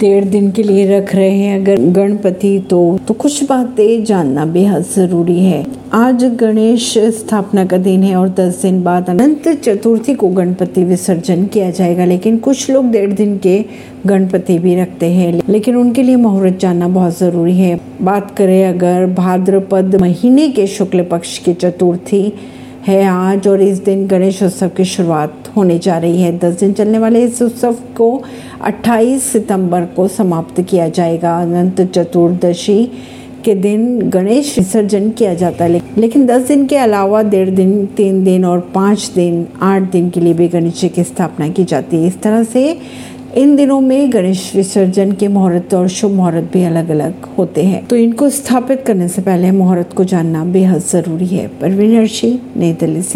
डेढ़ दिन के लिए रख रहे हैं। अगर गणपति तो तो कुछ बातें जानना बेहद ज़रूरी है। आज गणेश स्थापना का दिन है और दस दिन बाद अनंत चतुर्थी को गणपति विसर्जन किया जाएगा। लेकिन कुछ लोग डेढ़ दिन के गणपति भी रखते हैं। लेकिन उनके लिए मुहूर्त जानना बहुत ज़रूरी है। बात करें अगर भाद्रपद महीने के शुक्ल पक्ष की चतुर्थी है आज और इस दिन गणेश उत्सव की शुरुआत होने जा रही है। दस दिन चलने वाले इस उत्सव को 28 सितंबर को समाप्त किया जाएगा। अनंत चतुर्दशी के दिन गणेश विसर्जन किया जाता है। लेकिन दस दिन के अलावा डेढ़ दिन, तीन दिन और पाँच दिन, आठ दिन के लिए भी गणेश जी की स्थापना की जाती है। इस तरह से इन दिनों में गणेश विसर्जन के मुहूर्त और शुभ मुहूर्त भी अलग अलग होते हैं। तो इनको स्थापित करने से पहले मुहूर्त को जानना बेहद ज़रूरी है। परवीन अर्शी नई दिल्ली से।